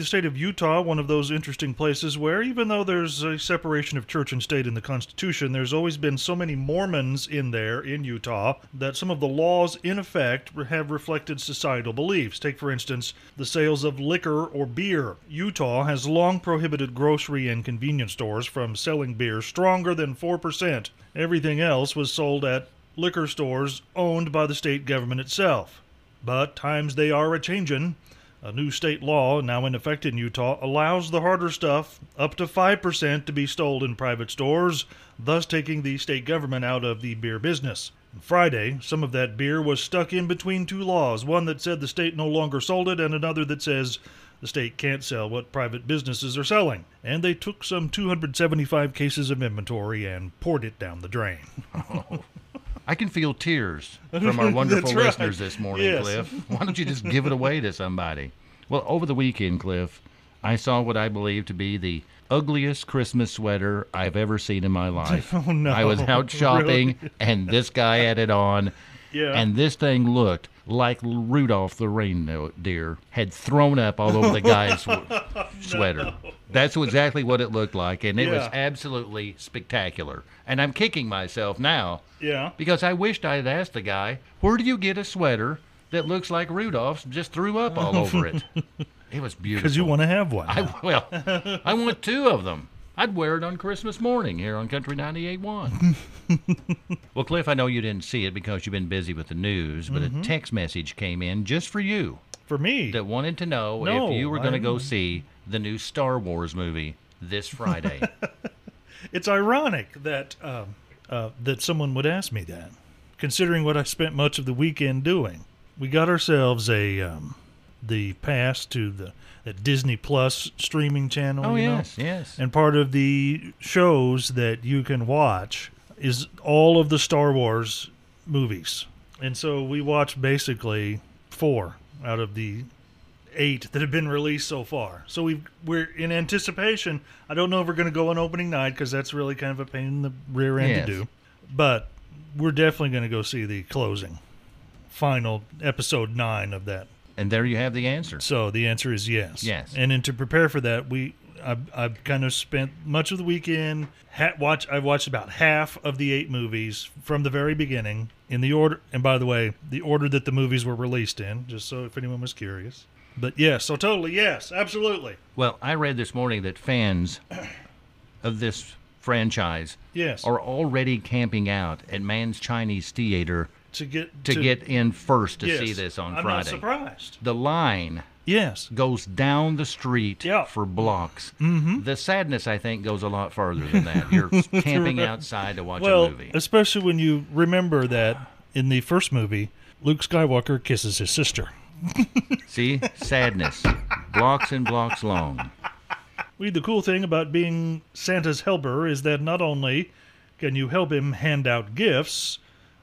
The state of Utah, one of those interesting places where, even though there's a separation of church and state in the Constitution, there's always been so many Mormons in there in Utah that some of the laws in effect have reflected societal beliefs. Take, for instance, the sales of liquor or beer. Utah has long prohibited grocery and convenience stores from selling beer stronger than 4%. Everything else was sold at liquor stores owned by the state government itself. But times they are a changin'. A new state law, now in effect in Utah, allows the harder stuff, up to 5%, to be sold in private stores, thus taking the state government out of the beer business. Friday, some of that beer was stuck in between two laws one that said the state no longer sold it, and another that says the state can't sell what private businesses are selling. And they took some 275 cases of inventory and poured it down the drain. I can feel tears from our wonderful right. listeners this morning, Yes. Cliff. Why don't you just give it away to somebody? Well, over the weekend, Cliff, I saw what I believe to be the ugliest Christmas sweater I've ever seen in my life. Oh, no. I was out shopping, Really? and this guy had it on, Yeah. and this thing looked like Rudolph the reindeer had thrown up all over the guy's sw- sweater. That's exactly what it looked like, and it was absolutely spectacular. And I'm kicking myself now yeah. because I wished I had asked the guy, where do you get a sweater that looks like Rudolph's just threw up all over it? It was beautiful. Because you want to have one. I, well, I want two of them. I'd wear it on Christmas morning here on Country 98.1. well, Cliff, I know you didn't see it because you've been busy with the news, but Mm-hmm. a text message came in just for you For me. that wanted to know No, if you were going to go see the new Star Wars movie this Friday. It's ironic that um, uh, that someone would ask me that, considering what I spent much of the weekend doing. We got ourselves a um, the pass to the, the Disney Plus streaming channel. oh, you know? yes, yes. And part of the shows that you can watch is all of the Star Wars movies. And so we watched basically four out of the eight that have been released so far. So we we're in anticipation. I don't know if we're going to go on opening night because that's really kind of a pain in the rear end Yes. to do. But we're definitely going to go see the closing, final episode nine of that and there you have the answer. so the answer is yes. Yes. And then to prepare for that, we I've, I've kind of spent much of the weekend ha- watch. I've watched about half of the eight movies from the very beginning in the order. And by the way, the order that the movies were released in, just so if anyone was curious. But yes, so totally yes, absolutely Well, I read this morning that fans of this franchise yes. are already camping out at Mann's Chinese Theater to get to, get in first to yes. see this on I'm Friday. not surprised. The line Yes. goes down the street Yeah. for blocks. Mm-hmm. The sadness, I think, goes a lot further than that. You're camping outside to watch Well, a movie. especially when you remember that in the first movie, Luke Skywalker kisses his sister. See, sadness, blocks and blocks long. Well, the cool thing about being Santa's helper is that not only can you help him hand out gifts,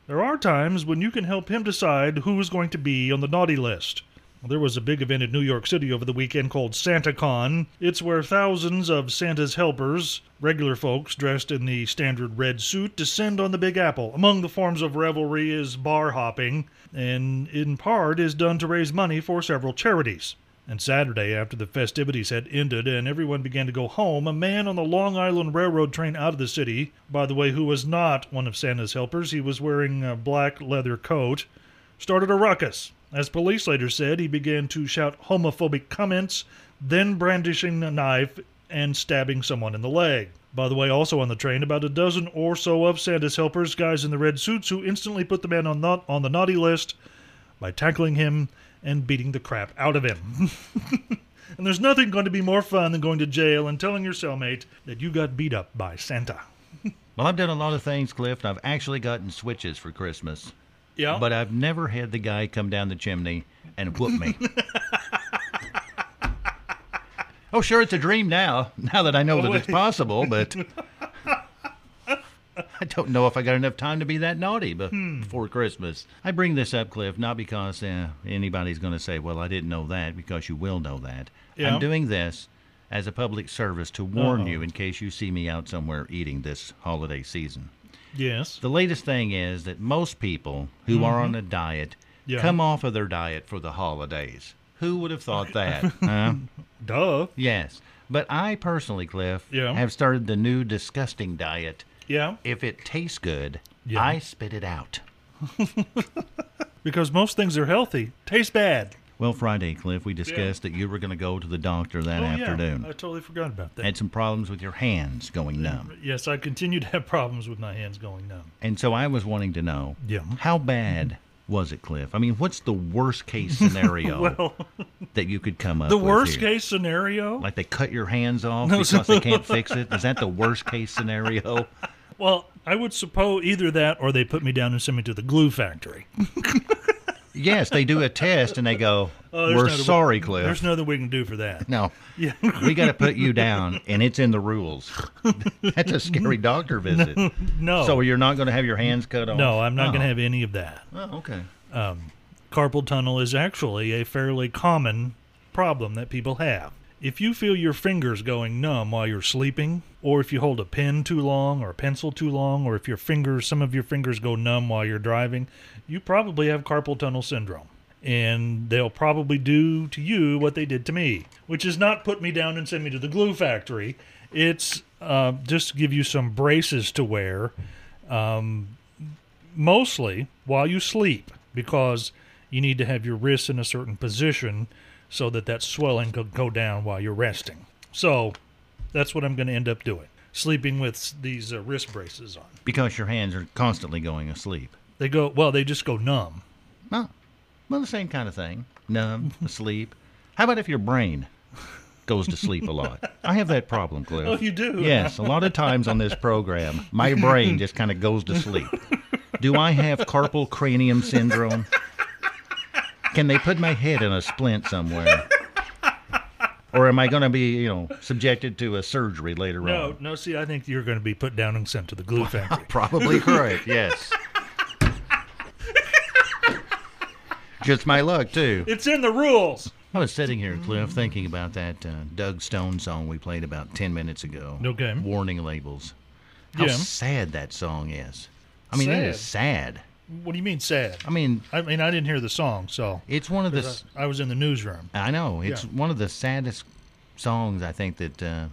there are times when you can help him decide who is going to be on the naughty list. There was a big event in New York City over the weekend called SantaCon. It's where thousands of Santa's helpers, regular folks dressed in the standard red suit, descend on the Big Apple. Among the forms of revelry is bar hopping, and in part is done to raise money for several charities. And Saturday, after the festivities had ended and everyone began to go home, a man on the Long Island Railroad train out of the city, by the way, who was not one of Santa's helpers, he was wearing a black leather coat, started a ruckus. As police later said, he began to shout homophobic comments, then brandishing a knife and stabbing someone in the leg. By the way, also on the train, about a dozen or so of Santa's helpers, guys in the red suits, who instantly put the man on, not, on the naughty list by tackling him and beating the crap out of him. and there's nothing going to be more fun than going to jail and telling your cellmate that you got beat up by Santa. Well, I've done a lot of things, Cliff, and I've actually gotten switches for Christmas. Yeah. But I've never had the guy come down the chimney and whoop me. oh, sure, it's a dream now, now that I know that it's possible, but I don't know if I got enough time to be that naughty be- Hmm. before Christmas. I bring this up, Cliff, not because uh, anybody's going to say, well, I didn't know that, because you will know that. Yeah. I'm doing this as a public service to warn Uh-oh. you in case you see me out somewhere eating this holiday season. Yes. The latest thing is that most people who are on a diet Mm-hmm. Yeah. come off of their diet for the holidays. Who would have thought that? huh? Duh. Yes. But I personally, Cliff, Yeah. have started the new disgusting diet. Yeah. If it tastes good, Yeah. I spit it out. Because most things are healthy. Taste bad. Well, Friday, Cliff, we discussed that you were going to go to the doctor that oh, afternoon. yeah. I totally forgot about that. Had some problems with your hands going numb. yes, I continue to have problems with my hands going numb. And so I was wanting to know Yeah. how bad was it, Cliff? I mean, what's the worst case scenario Well, that you could come up the with? The worst here? case scenario? Like they cut your hands off No, because they can't fix it? Is that the worst case scenario? Well, I would suppose either that or they put me down and send me to the glue factory. Yes, they do a test and they go, Oh, We're sorry, Cliff. There's nothing we can do for that. No, Yeah. we got to put you down and it's in the rules. That's a scary doctor visit. no. So you're not going to have your hands cut off? no, I'm not going Oh. to have any of that. Oh, okay. Um, carpal tunnel is actually a fairly common problem that people have. If you feel your fingers going numb while you're sleeping, or if you hold a pen too long or a pencil too long, or if your fingers, some of your fingers go numb while you're driving, you probably have carpal tunnel syndrome. And they'll probably do to you what they did to me, which is not put me down and send me to the glue factory. It's uh, just give you some braces to wear mostly while you sleep because you need to have your wrists in a certain position so that that swelling could go down while you're resting. So that's what I'm going to end up doing. Sleeping with these uh, wrist braces on. Because your hands are constantly going asleep. They go well, they just go numb. Oh, well, the same kind of thing. Numb, asleep. How about if your brain goes to sleep a lot? I have that problem, Cliff. Oh, you do? Yes, a lot of times on this program, my brain just kind of goes to sleep. Do I have carpal cranium syndrome? Can they put my head in a splint somewhere? Or am I going to be, you know, subjected to a surgery later No, on? no, no. see, I think you're going to be put down and sent to the glue factory. Probably correct, yes. Just my luck, too. it's in the rules. I was sitting here, Cliff, thinking about that uh, Doug Stone song we played about 10 minutes ago. Okay. Warning labels. How Yeah. sad that song is. I mean, it is sad. What do you mean sad? I mean, I mean, I didn't hear the song, so it's one of the. I was in the newsroom. I know it's Yeah. one of the saddest songs I think that uh,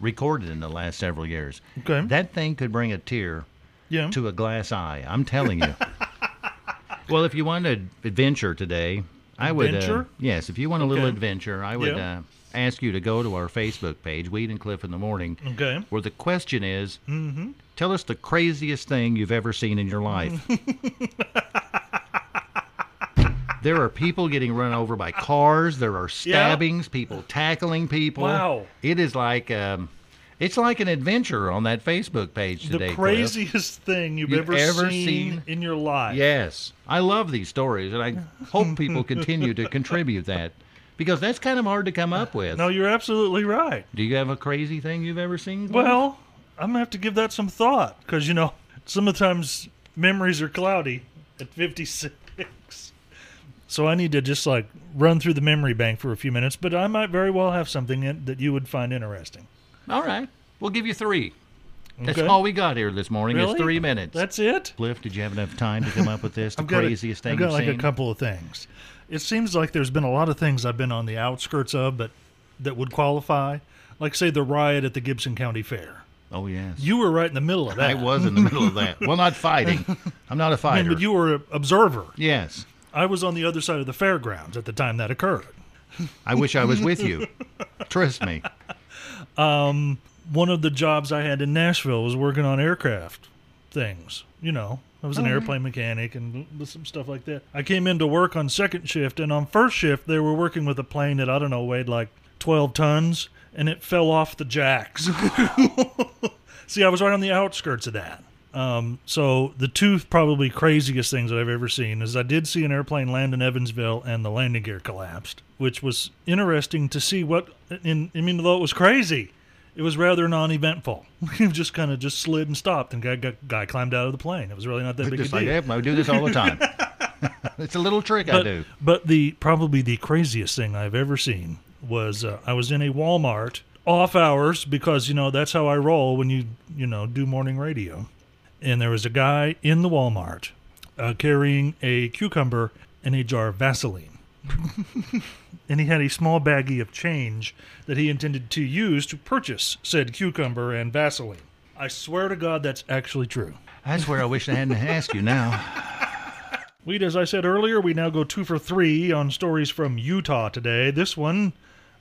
recorded in the last several years. Okay. That thing could bring a tear Yeah. to a glass eye. I'm telling you. well, if you want an adventure today, I would. Uh, Adventure? yes, if you want a little adventure, I would Yeah. uh, ask you to go to our Facebook page, Weed and Cliff in the Morning, Okay. where the question is, tell us the craziest thing you've ever seen in your life. there are people getting run over by cars. There are stabbings. People tackling people. Wow. It is like. Um, it's like an adventure on that Facebook page The today. Cliff. craziest thing you've, You've ever, ever seen, seen? in your life. Yes, I love these stories, and I hope people continue to contribute that because that's kind of hard to come up with. No, you're absolutely right. Do you have a crazy thing you've ever seen? Well, I'm gonna have to give that some thought because you know sometimes memories are cloudy at 56. So I need to just like run through the memory bank for a few minutes, but I might very well have something that you would find interesting. all right, we'll give you three. That's Okay. all we got here this morning. Really? Is three minutes. That's it. Cliff, did you have enough time to come up with this? The I've a- craziest thing I've got like seen? a couple of things. It seems like there's been a lot of things I've been on the outskirts of, but that would qualify. Like say the riot at the Gibson County Fair. Oh yes, You were right in the middle of that. I was in the middle of that. Well, not fighting. I'm not a fighter. mean, but you were an observer. yes, I was on the other side of the fairgrounds at the time that occurred. I wish I was with you. Trust me. Um, one of the jobs I had in Nashville was working on aircraft things. You know, I was an airplane mechanic and some stuff like that. I came into work on second shift, and on first shift, they were working with a plane that I don't know weighed like 12 tons, and it fell off the jacks. See, I was right on the outskirts of that. Um, so the two probably craziest things that I've ever seen is I did see an airplane land in Evansville and the landing gear collapsed, which was interesting to see. What in I mean, though it was crazy, it was rather non-eventful. it just kind of just slid and stopped, and guy, guy guy climbed out of the plane. It was really not that big Just a like deal. that, I do this all the time. it's a little trick I but, do. but the probably the craziest thing I've ever seen was uh, I was in a Walmart off hours because you know that's how I roll when you you know do morning radio, and there was a guy in the Walmart uh, carrying a cucumber and a jar of Vaseline. and he had a small baggie of change that he intended to use to purchase said cucumber and Vaseline. I swear to God, that's actually true. That's where I wish I hadn't asked you now. Weed, as I said earlier, we now go two for three on stories from Utah today. This one,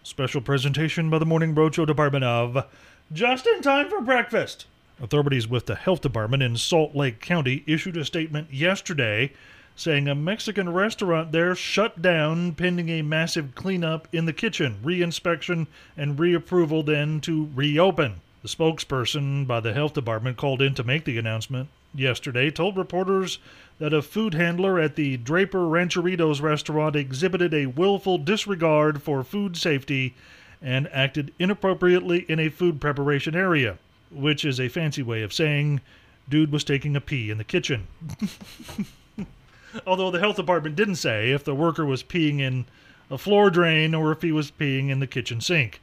special presentation by the Morning Roadshow Department of Just in Time for Breakfast. Authorities with the Health Department in Salt Lake County issued a statement yesterday saying a Mexican restaurant there shut down pending a massive cleanup in the kitchen, reinspection, and reapproval then to reopen. The spokesperson by the health department called in to make the announcement yesterday told reporters that a food handler at the Draper Rancheritos restaurant exhibited a willful disregard for food safety and acted inappropriately in a food preparation area, which is a fancy way of saying dude was taking a pee in the kitchen. Although the health department didn't say if the worker was peeing in a floor drain or if he was peeing in the kitchen sink.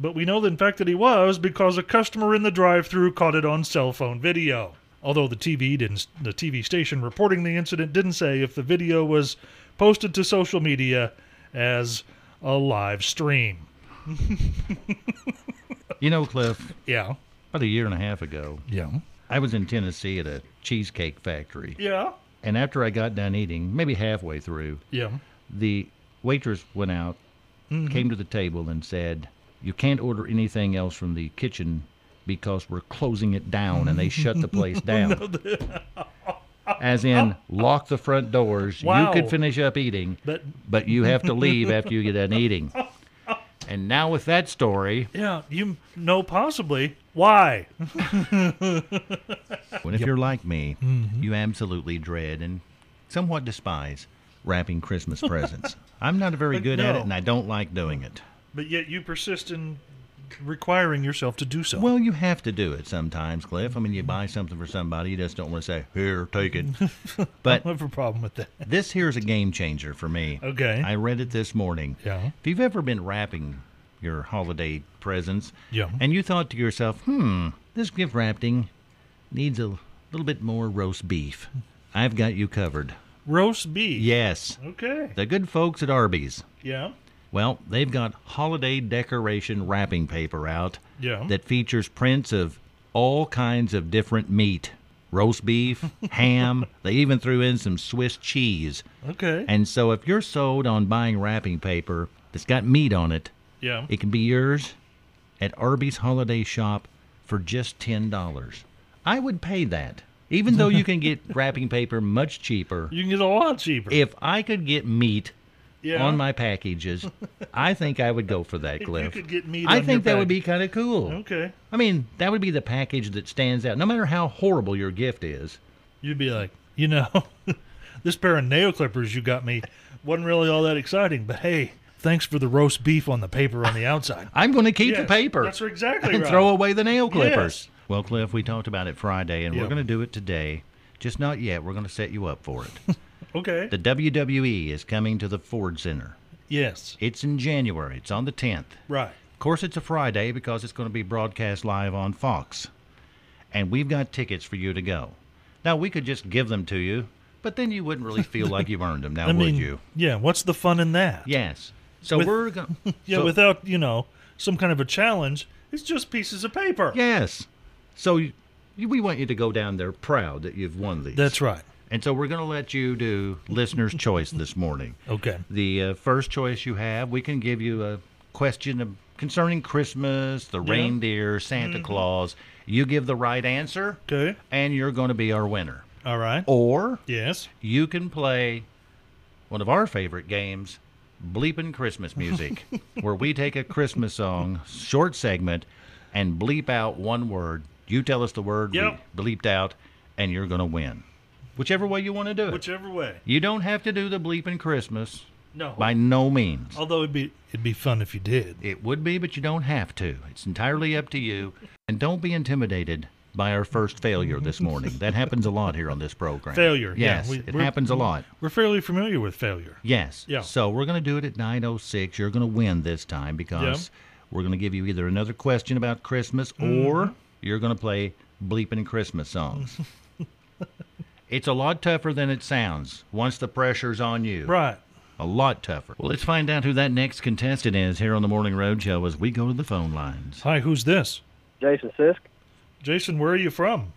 But we know, in fact, that he was because a customer in the drive-through caught it on cell phone video. Although the TV didn't, the TV station reporting the incident didn't say if the video was posted to social media as a live stream. You know, Cliff, Yeah, about a year and a half ago, yeah, I was in Tennessee at a cheesecake factory. yeah, And after I got done eating, maybe halfway through, yeah. the waitress went out, mm-hmm. came to the table, and said, You can't order anything else from the kitchen because we're closing it down. And they shut the place down. As in, lock the front doors. Wow. You could finish up eating, But but you have to leave after you get done eating. And now, with that story, yeah, you know possibly why. Well, if you're like me, mm-hmm. you absolutely dread and somewhat despise wrapping Christmas presents. I'm not very But good at it, and I don't like doing it. But yet you persist in requiring yourself to do so. Well, you have to do it sometimes, Cliff. I mean, you buy something for somebody, you just don't want to say, "Here, take it." I But don't have a problem with that. this here's a game changer for me. Okay. I read it this morning. Yeah. If you've ever been wrapping your holiday presents, Yeah. and you thought to yourself, "Hmm, this gift wrapping needs a little bit more roast beef," I've got you covered. Roast beef. Yes. Okay. The good folks at Arby's. Yeah. Well, they've got holiday decoration wrapping paper out Yeah. that features prints of all kinds of different meat roast beef, ham. They even threw in some Swiss cheese. Okay. And so, if you're sold on buying wrapping paper that's got meat on it, yeah. it can be yours at Arby's Holiday Shop for just $10. I would pay that, even though you can get wrapping paper much cheaper. You can get a lot cheaper. If I could get meat yeah. on my packages, I think I would go for that, If you Cliff. could get meat I think that would be kind of cool. Okay. I mean, that would be the package that stands out, no matter how horrible your gift is. You'd be like, you know, this pair of nail clippers you got me wasn't really all that exciting, but hey, thanks for the roast beef on the paper on the outside. I'm going to keep the Yes, paper That's exactly and right. throw away the nail clippers. Yes. Well, Cliff, we talked about it Friday, and Yeah. we're going to do it today. Just not yet. We're going to set you up for it. Okay. the WWE is coming to the Ford Center. yes. It's in January. It's on the 10th. Right. Of course, it's a Friday because it's going to be broadcast live on Fox. And we've got tickets for you to go. Now, we could just give them to you, but then you wouldn't really feel like you've earned them, now I mean, would you? yeah. What's the fun in that? Yes. So With- we're going Yeah. without you know some kind of a challenge, it's just pieces of paper. Yes. So you, we want you to go down there proud that you've won these. That's right. And so we're going to let you do listener's choice this morning. Okay. The uh, first choice you have, we can give you a question of, concerning Christmas, the Yeah. reindeer, Santa Claus. You give the right answer, Okay. and you're going to be our winner. All right. Or Yes. you can play one of our favorite games, Bleeping Christmas Music, where we take a Christmas song, short segment, and bleep out one word. You tell us the word Yep. we bleeped out, and you're going to win. Whichever way you want to do it. Whichever way. You don't have to do the bleeping Christmas No. by no means. Although it'd be it'd be fun if you did. It would be, but you don't have to. It's entirely up to you. And don't be intimidated by our first failure this morning. That happens a lot here on this program. Failure, yeah, Yes, we- it happens a lot. We're fairly familiar with failure. Yes. Yeah. So we're going to do it at 9:06. You're going to win this time because we're going to give you either another question about Christmas Mm-hmm. or you're going to play bleeping Christmas songs. it's a lot tougher than it sounds once the pressure's on you. Right. A lot tougher. Well, let's find out who that next contestant is here on the Morning Road Show as we go to the phone lines. Hi, who's this? Jason Sisk, Jason, where are you from?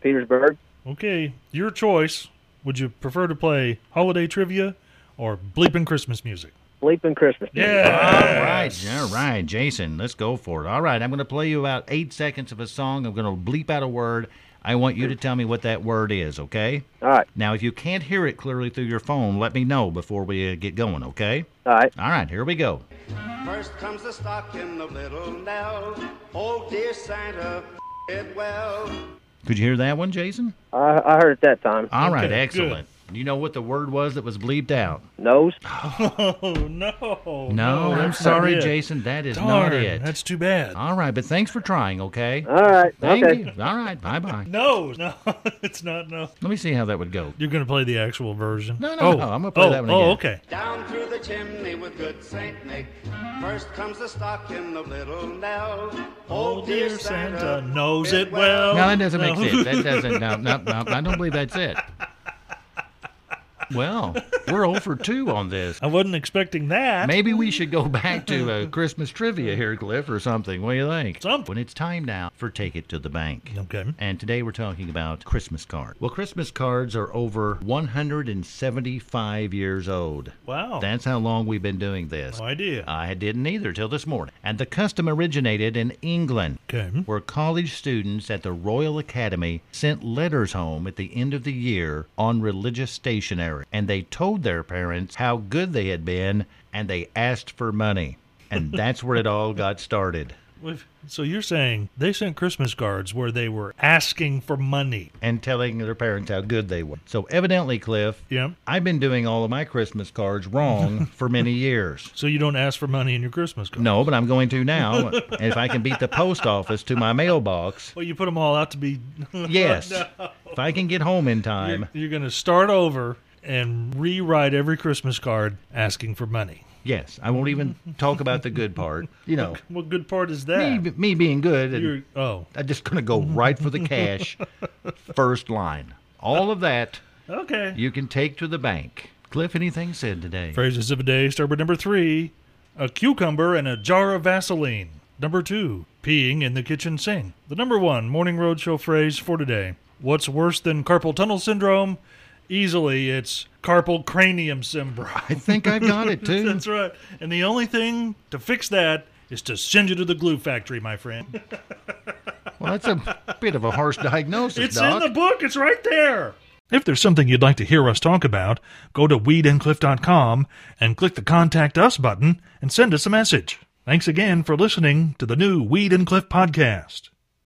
Petersburg. Okay, your choice. Would you prefer to play holiday trivia or bleeping Christmas music? Bleeping Christmas. music. Yeah. All right, all right, Jason, let's go for it. All right, I'm going to play you about eight seconds of a song. I'm going to bleep out a word. I want you to tell me what that word is, okay? All right. Now, if you can't hear it clearly through your phone, let me know before we uh, get going, okay? All right. All right, here we go. First comes the stocking of little Nell. Oh, dear Santa, it well. Could you hear that one, Jason? I, I heard it that time. All right, Okay, excellent. You know what the word was that was bleeped out? Nose. Oh no. No, I'm sorry. Jason. That is Darn, not it. That's too bad. All right, but thanks for trying, okay? All right. Thank okay. you. All right, bye bye. No, no, it's not. No, Let me see how that would go. you're gonna play the actual version. No, no, oh, no, I'm gonna play oh, that one Oh, oh again. Oh, okay. Down through the chimney with good Saint Nick. First comes the stocking of little Nell. Oh, oh dear Santa knows it well. No, that doesn't make No. sense. That doesn't. No, no, no, I don't believe that's it. Well, we're over 2 on this. I wasn't expecting that. Maybe we should go back to uh, Christmas trivia here, Cliff, or something. What do you think? Something. When it's time now for Take It to the Bank. Okay. And today we're talking about Christmas cards. Well, Christmas cards are over 175 years old. Wow. That's how long we've been doing this. no idea. I didn't either till this morning. And the custom originated in England, okay. where college students at the Royal Academy sent letters home at the end of the year on religious stationery. And they told their parents how good they had been, and they asked for money. And that's where it all got started. So you're saying they sent Christmas cards where they were asking for money? And telling their parents how good they were. So evidently, Cliff, Yeah. I've been doing all of my Christmas cards wrong for many years. So you don't ask for money in your Christmas cards. No, but I'm going to now. and if I can beat the post office to my mailbox, Well, you put them all out to be. yes. If I can get home in time, You're, you're going to start over and rewrite every Christmas card asking for money. yes. I won't even talk about the good part. You know, What good part is that? me, me being good, and You're, oh, I'm just going to go right for the cash first line. All of that okay. you can take to the bank. Cliff, anything said today? Phrases of the day with number three a cucumber and a jar of Vaseline. Number two, peeing in the kitchen sink. The number one Morning Roadshow phrase for today What's worse than carpal tunnel syndrome? Easily, it's carpal cranium syndrome. I think I've got it too. That's right. And the only thing to fix that is to send you to the glue factory, my friend. Well, that's a bit of a harsh diagnosis, It's Doc. in the book. It's right there. If there's something you'd like to hear us talk about, go to weedandcliff.com and click the Contact Us button and send us a message. Thanks again for listening to the new Weed and Cliff podcast.